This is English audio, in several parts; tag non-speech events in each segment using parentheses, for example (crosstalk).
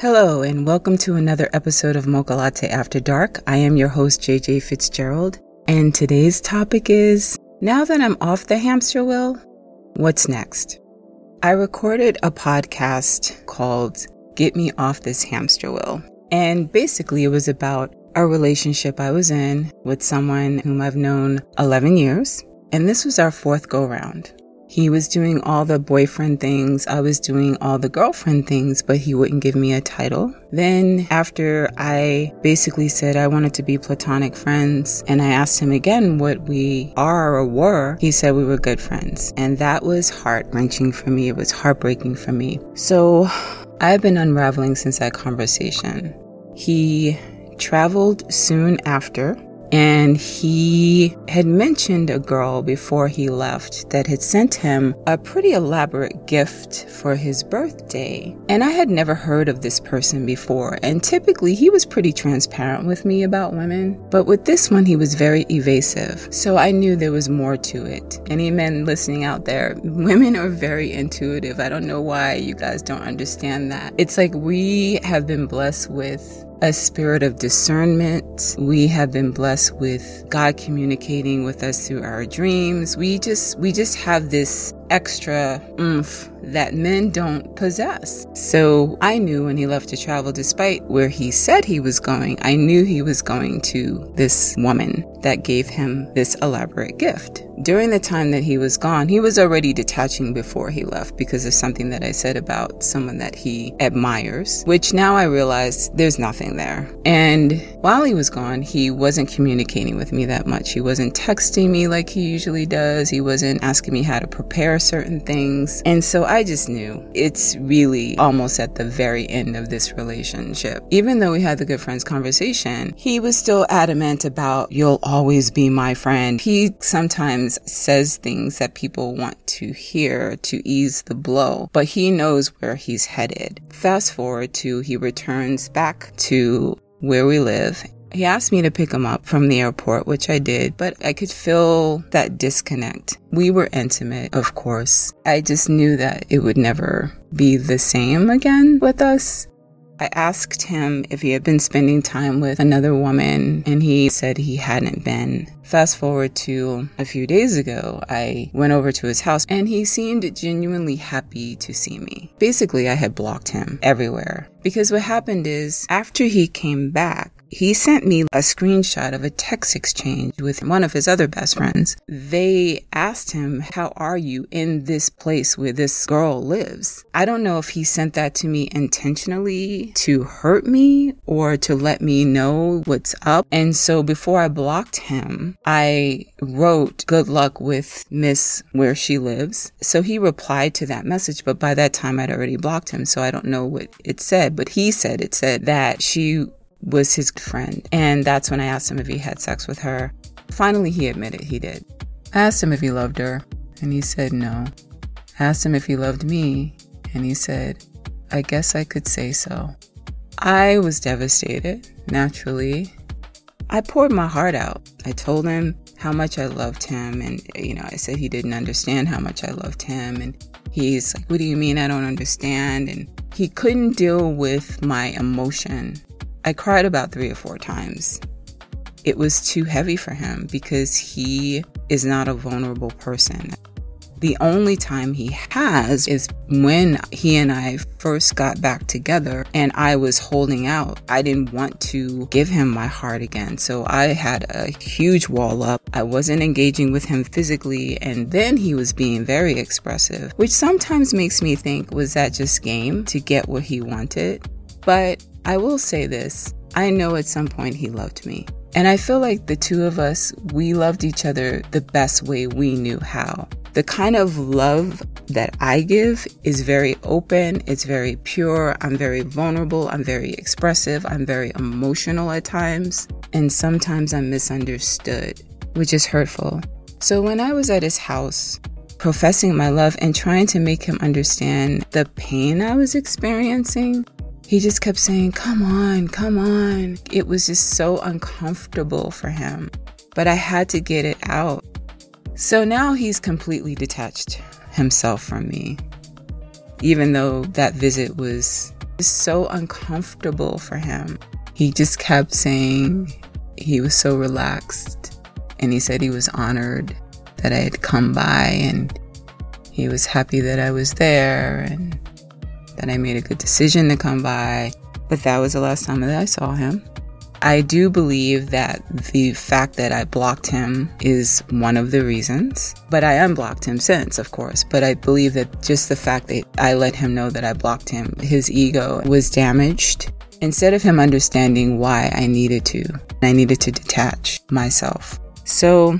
Hello, and welcome to another episode of Mocha Latte After Dark. I am your host, JJ Fitzgerald, and today's topic is Now that I'm off the hamster wheel, what's next? I recorded a podcast called Get Me Off This Hamster Wheel, and basically it was about a relationship I was in with someone whom I've known 11 years, and this was our fourth go round. He was doing all the boyfriend things. I was doing all the girlfriend things, but he wouldn't give me a title. Then, after I basically said I wanted to be platonic friends, and I asked him again what we are or were, he said we were good friends. And that was heart wrenching for me. It was heartbreaking for me. So, I've been unraveling since that conversation. He traveled soon after and he had mentioned a girl before he left that had sent him a pretty elaborate gift for his birthday. And I had never heard of this person before. And typically he was pretty transparent with me about women. But with this one, he was very evasive. So I knew there was more to it. Any men listening out there, (laughs) women are very intuitive. I don't know why you guys don't understand that. It's like we have been blessed with a spirit of discernment. We have been blessed with God communicating with us through our dreams. We just we just have this extra oomph that men don't possess. So I knew when he left to travel, despite where he said he was going, I knew he was going to this woman that gave him this elaborate gift. During the time that he was gone, he was already detaching before he left because of something that I said about someone that he admires, which now I realize there's nothing there. And while he was gone, he wasn't communicating with me that much. He wasn't texting me like he usually does. He wasn't asking me how to prepare certain things. And so I just knew it's really almost at the very end of this relationship. Even though we had the good friends conversation, he was still adamant about, you'll always be my friend. He sometimes says things that people want to hear to ease the blow, but he knows where he's headed. Fast forward to he returns back to where we live he asked me to pick him up from the airport, which I did, but I could feel that disconnect. We were intimate, of course. I just knew that it would never be the same again with us. I asked him if he had been spending time with another woman, and he said he hadn't been. Fast forward to a few days ago, I went over to his house and he seemed genuinely happy to see me. Basically, I had blocked him everywhere because what happened is after he came back, he sent me a screenshot of a text exchange with one of his other best friends. They asked him, How are you in this place where this girl lives? I don't know if he sent that to me intentionally to hurt me or to let me know what's up. And so before I blocked him, I wrote, Good luck with Miss where she lives. So he replied to that message, but by that time I'd already blocked him. So I don't know what it said, but he said it said that she was his friend. And that's when I asked him if he had sex with her. Finally, he admitted he did. I asked him if he loved her, and he said no. I asked him if he loved me, and he said, I guess I could say so. I was devastated, naturally. I poured my heart out. I told him how much I loved him, and, you know, I said he didn't understand how much I loved him, and he's like, What do you mean I don't understand? And he couldn't deal with my emotion I cried about three or four times. It was too heavy for him because he is not a vulnerable person. The only time he has is when he and I first got back together and I was holding out. I didn't want to give him my heart again. So I had a huge wall up. I wasn't engaging with him physically. And then he was being very expressive, which sometimes makes me think, was that just game to get what he wanted? But I will say this I know at some point he loved me. And I feel like the two of us, we loved each other the best way we knew how. The kind of love that I give is very open, it's very pure, I'm very vulnerable, I'm very expressive, I'm very emotional at times, and sometimes I'm misunderstood, which is hurtful. So when I was at his house, professing my love and trying to make him understand the pain I was experiencing, he just kept saying, Come on, come on. It was just so uncomfortable for him. But I had to get it out. So now he's completely detached himself from me. Even though that visit was was so uncomfortable for him. He just kept saying he was so relaxed and he said he was honored that I had come by and he was happy that I was there and that I made a good decision to come by. But that was the last time that I saw him. I do believe that the fact that I blocked him is one of the reasons, but I unblocked him since, of course. But I believe that just the fact that I let him know that I blocked him, his ego was damaged. Instead of him understanding why I needed to, I needed to detach myself. So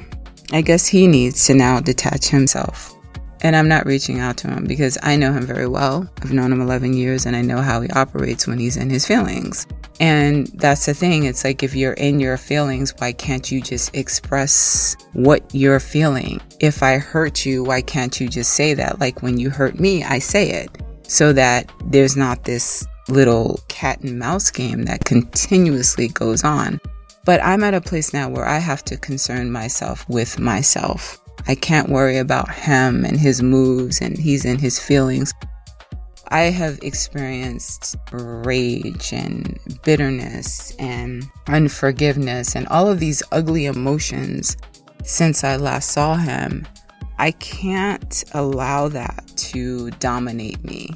I guess he needs to now detach himself. And I'm not reaching out to him because I know him very well. I've known him 11 years and I know how he operates when he's in his feelings. And that's the thing. It's like if you're in your feelings, why can't you just express what you're feeling? If I hurt you, why can't you just say that? Like when you hurt me, I say it so that there's not this little cat and mouse game that continuously goes on. But I'm at a place now where I have to concern myself with myself. I can't worry about him and his moves and he's in his feelings. I have experienced rage and bitterness and unforgiveness and all of these ugly emotions since I last saw him. I can't allow that to dominate me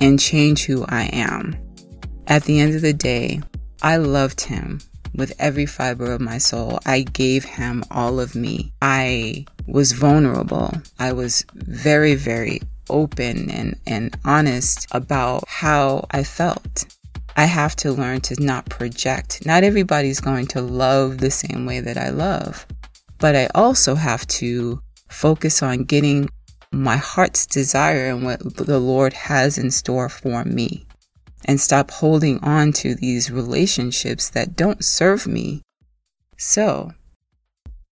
and change who I am. At the end of the day, I loved him with every fiber of my soul. I gave him all of me. I was vulnerable. I was very, very open and, and honest about how I felt. I have to learn to not project. Not everybody's going to love the same way that I love, but I also have to focus on getting my heart's desire and what the Lord has in store for me and stop holding on to these relationships that don't serve me. So,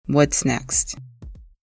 what's next?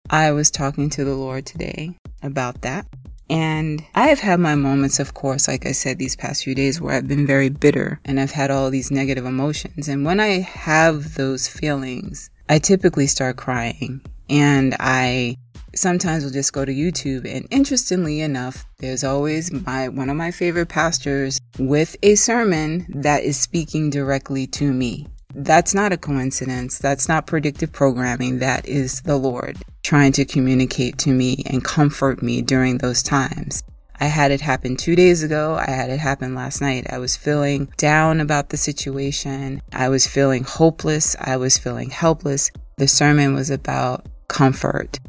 I was talking to the Lord today about that. And I have had my moments, of course, like I said, these past few days where I've been very bitter and I've had all these negative emotions. And when I have those feelings, I typically start crying and I sometimes will just go to YouTube and interestingly enough, there's always my one of my favorite pastors with a sermon that is speaking directly to me. That's not a coincidence. That's not predictive programming. That is the Lord trying to communicate to me and comfort me during those times. I had it happen two days ago. I had it happen last night. I was feeling down about the situation. I was feeling hopeless. I was feeling helpless. The sermon was about comfort.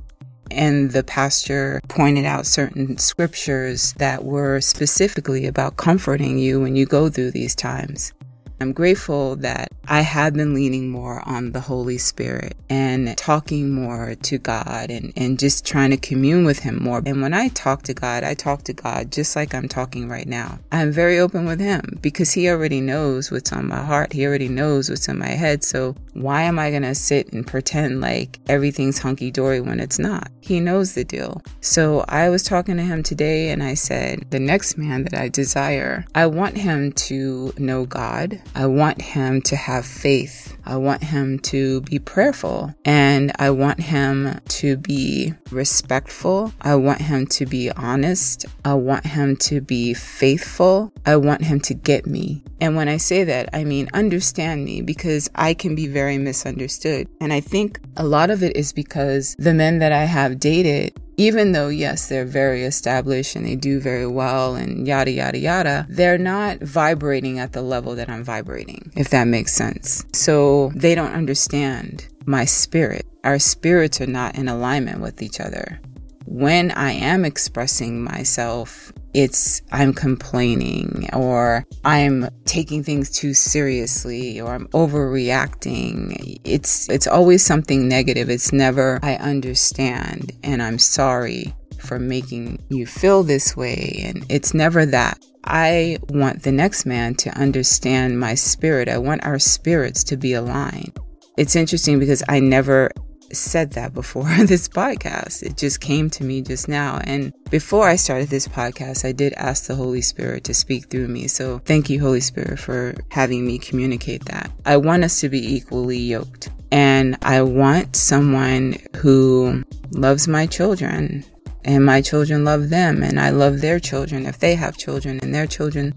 And the pastor pointed out certain scriptures that were specifically about comforting you when you go through these times. I'm grateful that I have been leaning more on the Holy Spirit and talking more to God and, and just trying to commune with Him more. And when I talk to God, I talk to God just like I'm talking right now. I'm very open with Him because He already knows what's on my heart. He already knows what's in my head. So why am I going to sit and pretend like everything's hunky dory when it's not? He knows the deal. So I was talking to Him today and I said, the next man that I desire, I want him to know God. I want him to have faith. I want him to be prayerful and I want him to be respectful. I want him to be honest. I want him to be faithful. I want him to get me. And when I say that, I mean understand me because I can be very misunderstood. And I think a lot of it is because the men that I have dated even though, yes, they're very established and they do very well and yada, yada, yada, they're not vibrating at the level that I'm vibrating, if that makes sense. So they don't understand my spirit. Our spirits are not in alignment with each other. When I am expressing myself it's I'm complaining or I'm taking things too seriously or I'm overreacting. It's it's always something negative. It's never I understand and I'm sorry for making you feel this way and it's never that. I want the next man to understand my spirit. I want our spirits to be aligned. It's interesting because I never said that before (laughs) this podcast. It just came to me just now. And before I started this podcast, I did ask the Holy Spirit to speak through me. So thank you, Holy Spirit, for having me communicate that. I want us to be equally yoked. And I want someone who loves my children and my children love them and I love their children if they have children and their children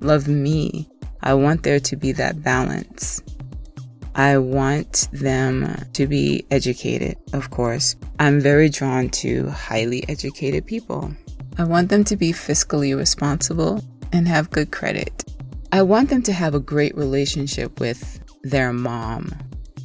love me. I want there to be that balance. I want them to be educated, of course. I'm very drawn to highly educated people. I want them to be fiscally responsible and have good credit. I want them to have a great relationship with their mom.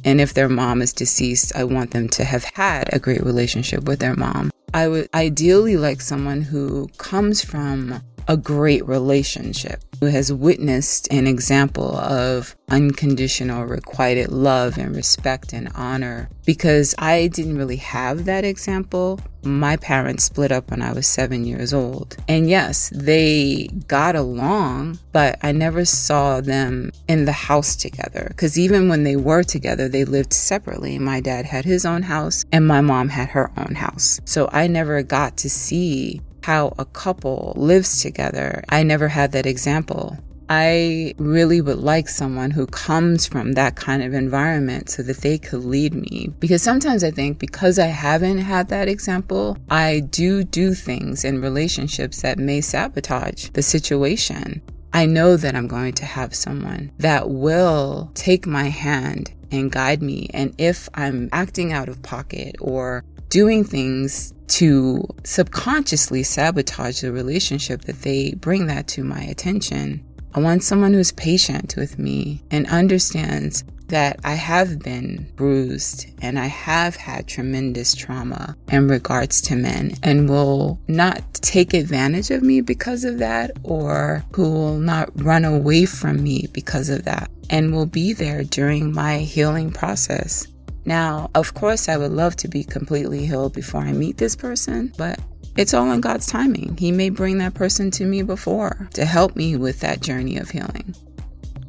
And if their mom is deceased, I want them to have had a great relationship with their mom. I would ideally like someone who comes from a great relationship, who has witnessed an example of unconditional requited love and respect and honor. Because I didn't really have that example. My parents split up when I was seven years old. And yes, they got along, but I never saw them in the house together. Because even when they were together, they lived separately. My dad had his own house and my mom had her own house. So I never got to see how a couple lives together. I never had that example. I really would like someone who comes from that kind of environment so that they could lead me. Because sometimes I think because I haven't had that example, I do do things in relationships that may sabotage the situation. I know that I'm going to have someone that will take my hand and guide me. And if I'm acting out of pocket or doing things to subconsciously sabotage the relationship that they bring that to my attention. I want someone who's patient with me and understands that I have been bruised and I have had tremendous trauma in regards to men and will not take advantage of me because of that or who will not run away from me because of that and will be there during my healing process. Now, of course, I would love to be completely healed before I meet this person, but it's all in God's timing. He may bring that person to me before to help me with that journey of healing.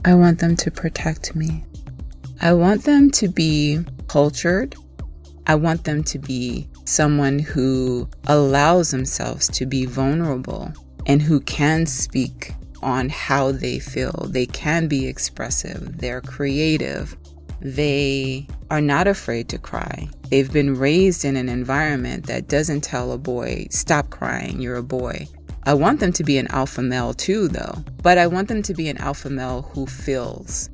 I want them to protect me. I want them to be cultured. I want them to be someone who allows themselves to be vulnerable and who can speak on how they feel. They can be expressive, they're creative, they are not afraid to cry. They've been raised in an environment that doesn't tell a boy, stop crying, you're a boy. I want them to be an alpha male too, though, but I want them to be an alpha male who feels.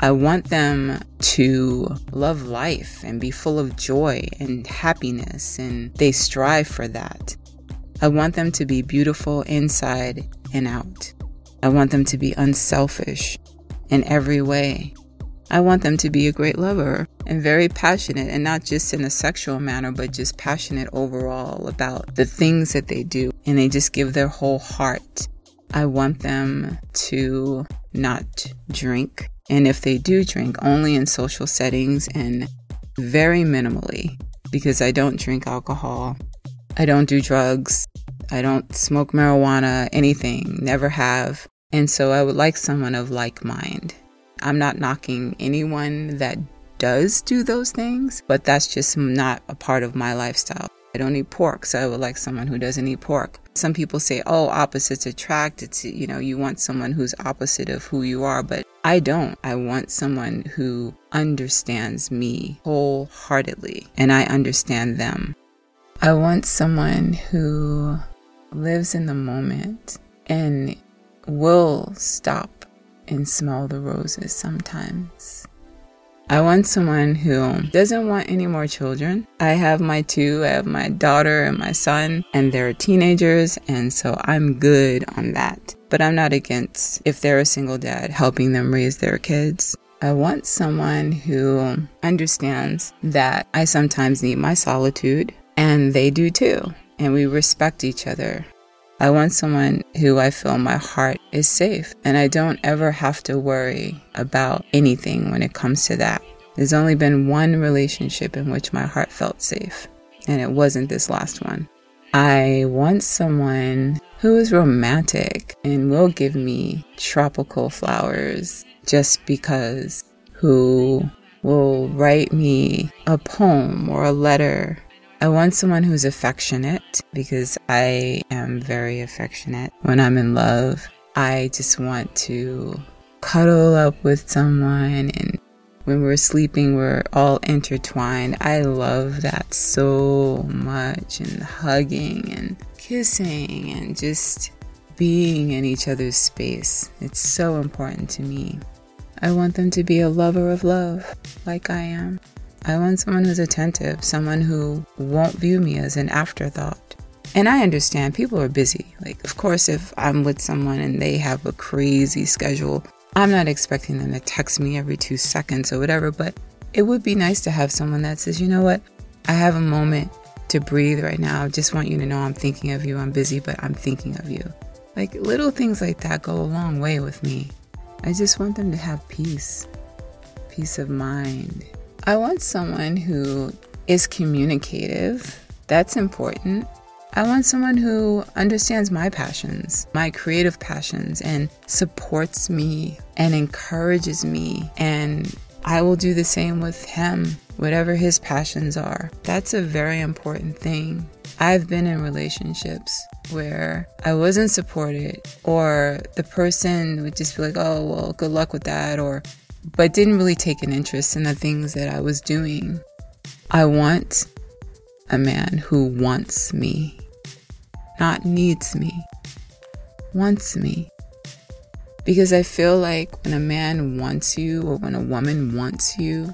I want them to love life and be full of joy and happiness, and they strive for that. I want them to be beautiful inside and out. I want them to be unselfish in every way. I want them to be a great lover and very passionate, and not just in a sexual manner, but just passionate overall about the things that they do. And they just give their whole heart. I want them to not drink. And if they do drink, only in social settings and very minimally, because I don't drink alcohol. I don't do drugs. I don't smoke marijuana, anything, never have. And so I would like someone of like mind. I'm not knocking anyone that does do those things, but that's just not a part of my lifestyle. I don't eat pork, so I would like someone who doesn't eat pork. Some people say, oh, opposites attract. It's, you know, you want someone who's opposite of who you are, but I don't. I want someone who understands me wholeheartedly and I understand them. I want someone who lives in the moment and will stop and smell the roses sometimes. I want someone who doesn't want any more children. I have my two, I have my daughter and my son, and they're teenagers, and so I'm good on that. But I'm not against if they're a single dad helping them raise their kids. I want someone who understands that I sometimes need my solitude, and they do too, and we respect each other. I want someone who I feel my heart is safe and I don't ever have to worry about anything when it comes to that. There's only been one relationship in which my heart felt safe, and it wasn't this last one. I want someone who is romantic and will give me tropical flowers just because, who will write me a poem or a letter I want someone who's affectionate because I am very affectionate when I'm in love. I just want to cuddle up with someone and when we're sleeping, we're all intertwined. I love that so much and hugging and kissing and just being in each other's space. It's so important to me. I want them to be a lover of love, like I am. I want someone who's attentive, someone who won't view me as an afterthought. And I understand people are busy. Like, of course, if I'm with someone and they have a crazy schedule, I'm not expecting them to text me every two seconds or whatever, but it would be nice to have someone that says, you know what, I have a moment to breathe right now. I just want you to know I'm thinking of you. I'm busy, but I'm thinking of you. Like little things like that go a long way with me. I just want them to have peace, peace of mind. I want someone who is communicative. That's important. I want someone who understands my passions, my creative passions, and supports me and encourages me. And I will do the same with him, whatever his passions are. That's a very important thing. I've been in relationships where I wasn't supported, or the person would just be like, oh, well, good luck with that, or but didn't really take an interest in the things that I was doing. I want a man who wants me, not needs me, wants me. Because I feel like when a man wants you or when a woman wants you,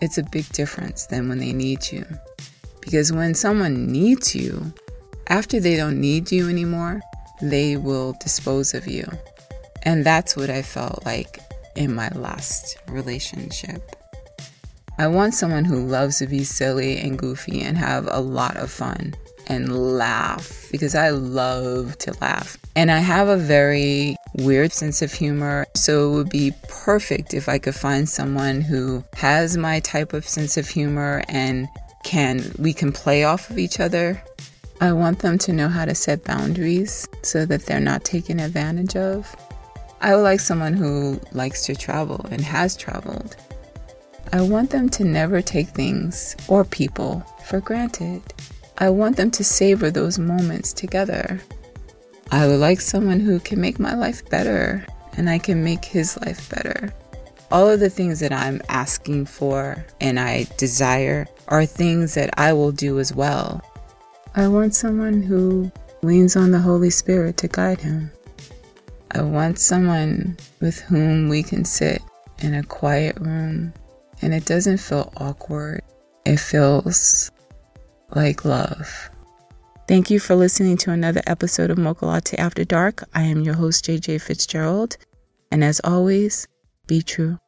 it's a big difference than when they need you. Because when someone needs you, after they don't need you anymore, they will dispose of you. And that's what I felt like in my last relationship. I want someone who loves to be silly and goofy and have a lot of fun and laugh because I love to laugh. And I have a very weird sense of humor, so it would be perfect if I could find someone who has my type of sense of humor and can we can play off of each other. I want them to know how to set boundaries so that they're not taken advantage of. I would like someone who likes to travel and has traveled. I want them to never take things or people for granted. I want them to savor those moments together. I would like someone who can make my life better and I can make his life better. All of the things that I'm asking for and I desire are things that I will do as well. I want someone who leans on the Holy Spirit to guide him. I want someone with whom we can sit in a quiet room and it doesn't feel awkward. It feels like love. Thank you for listening to another episode of Mocha Latte After Dark. I am your host, JJ Fitzgerald. And as always, be true.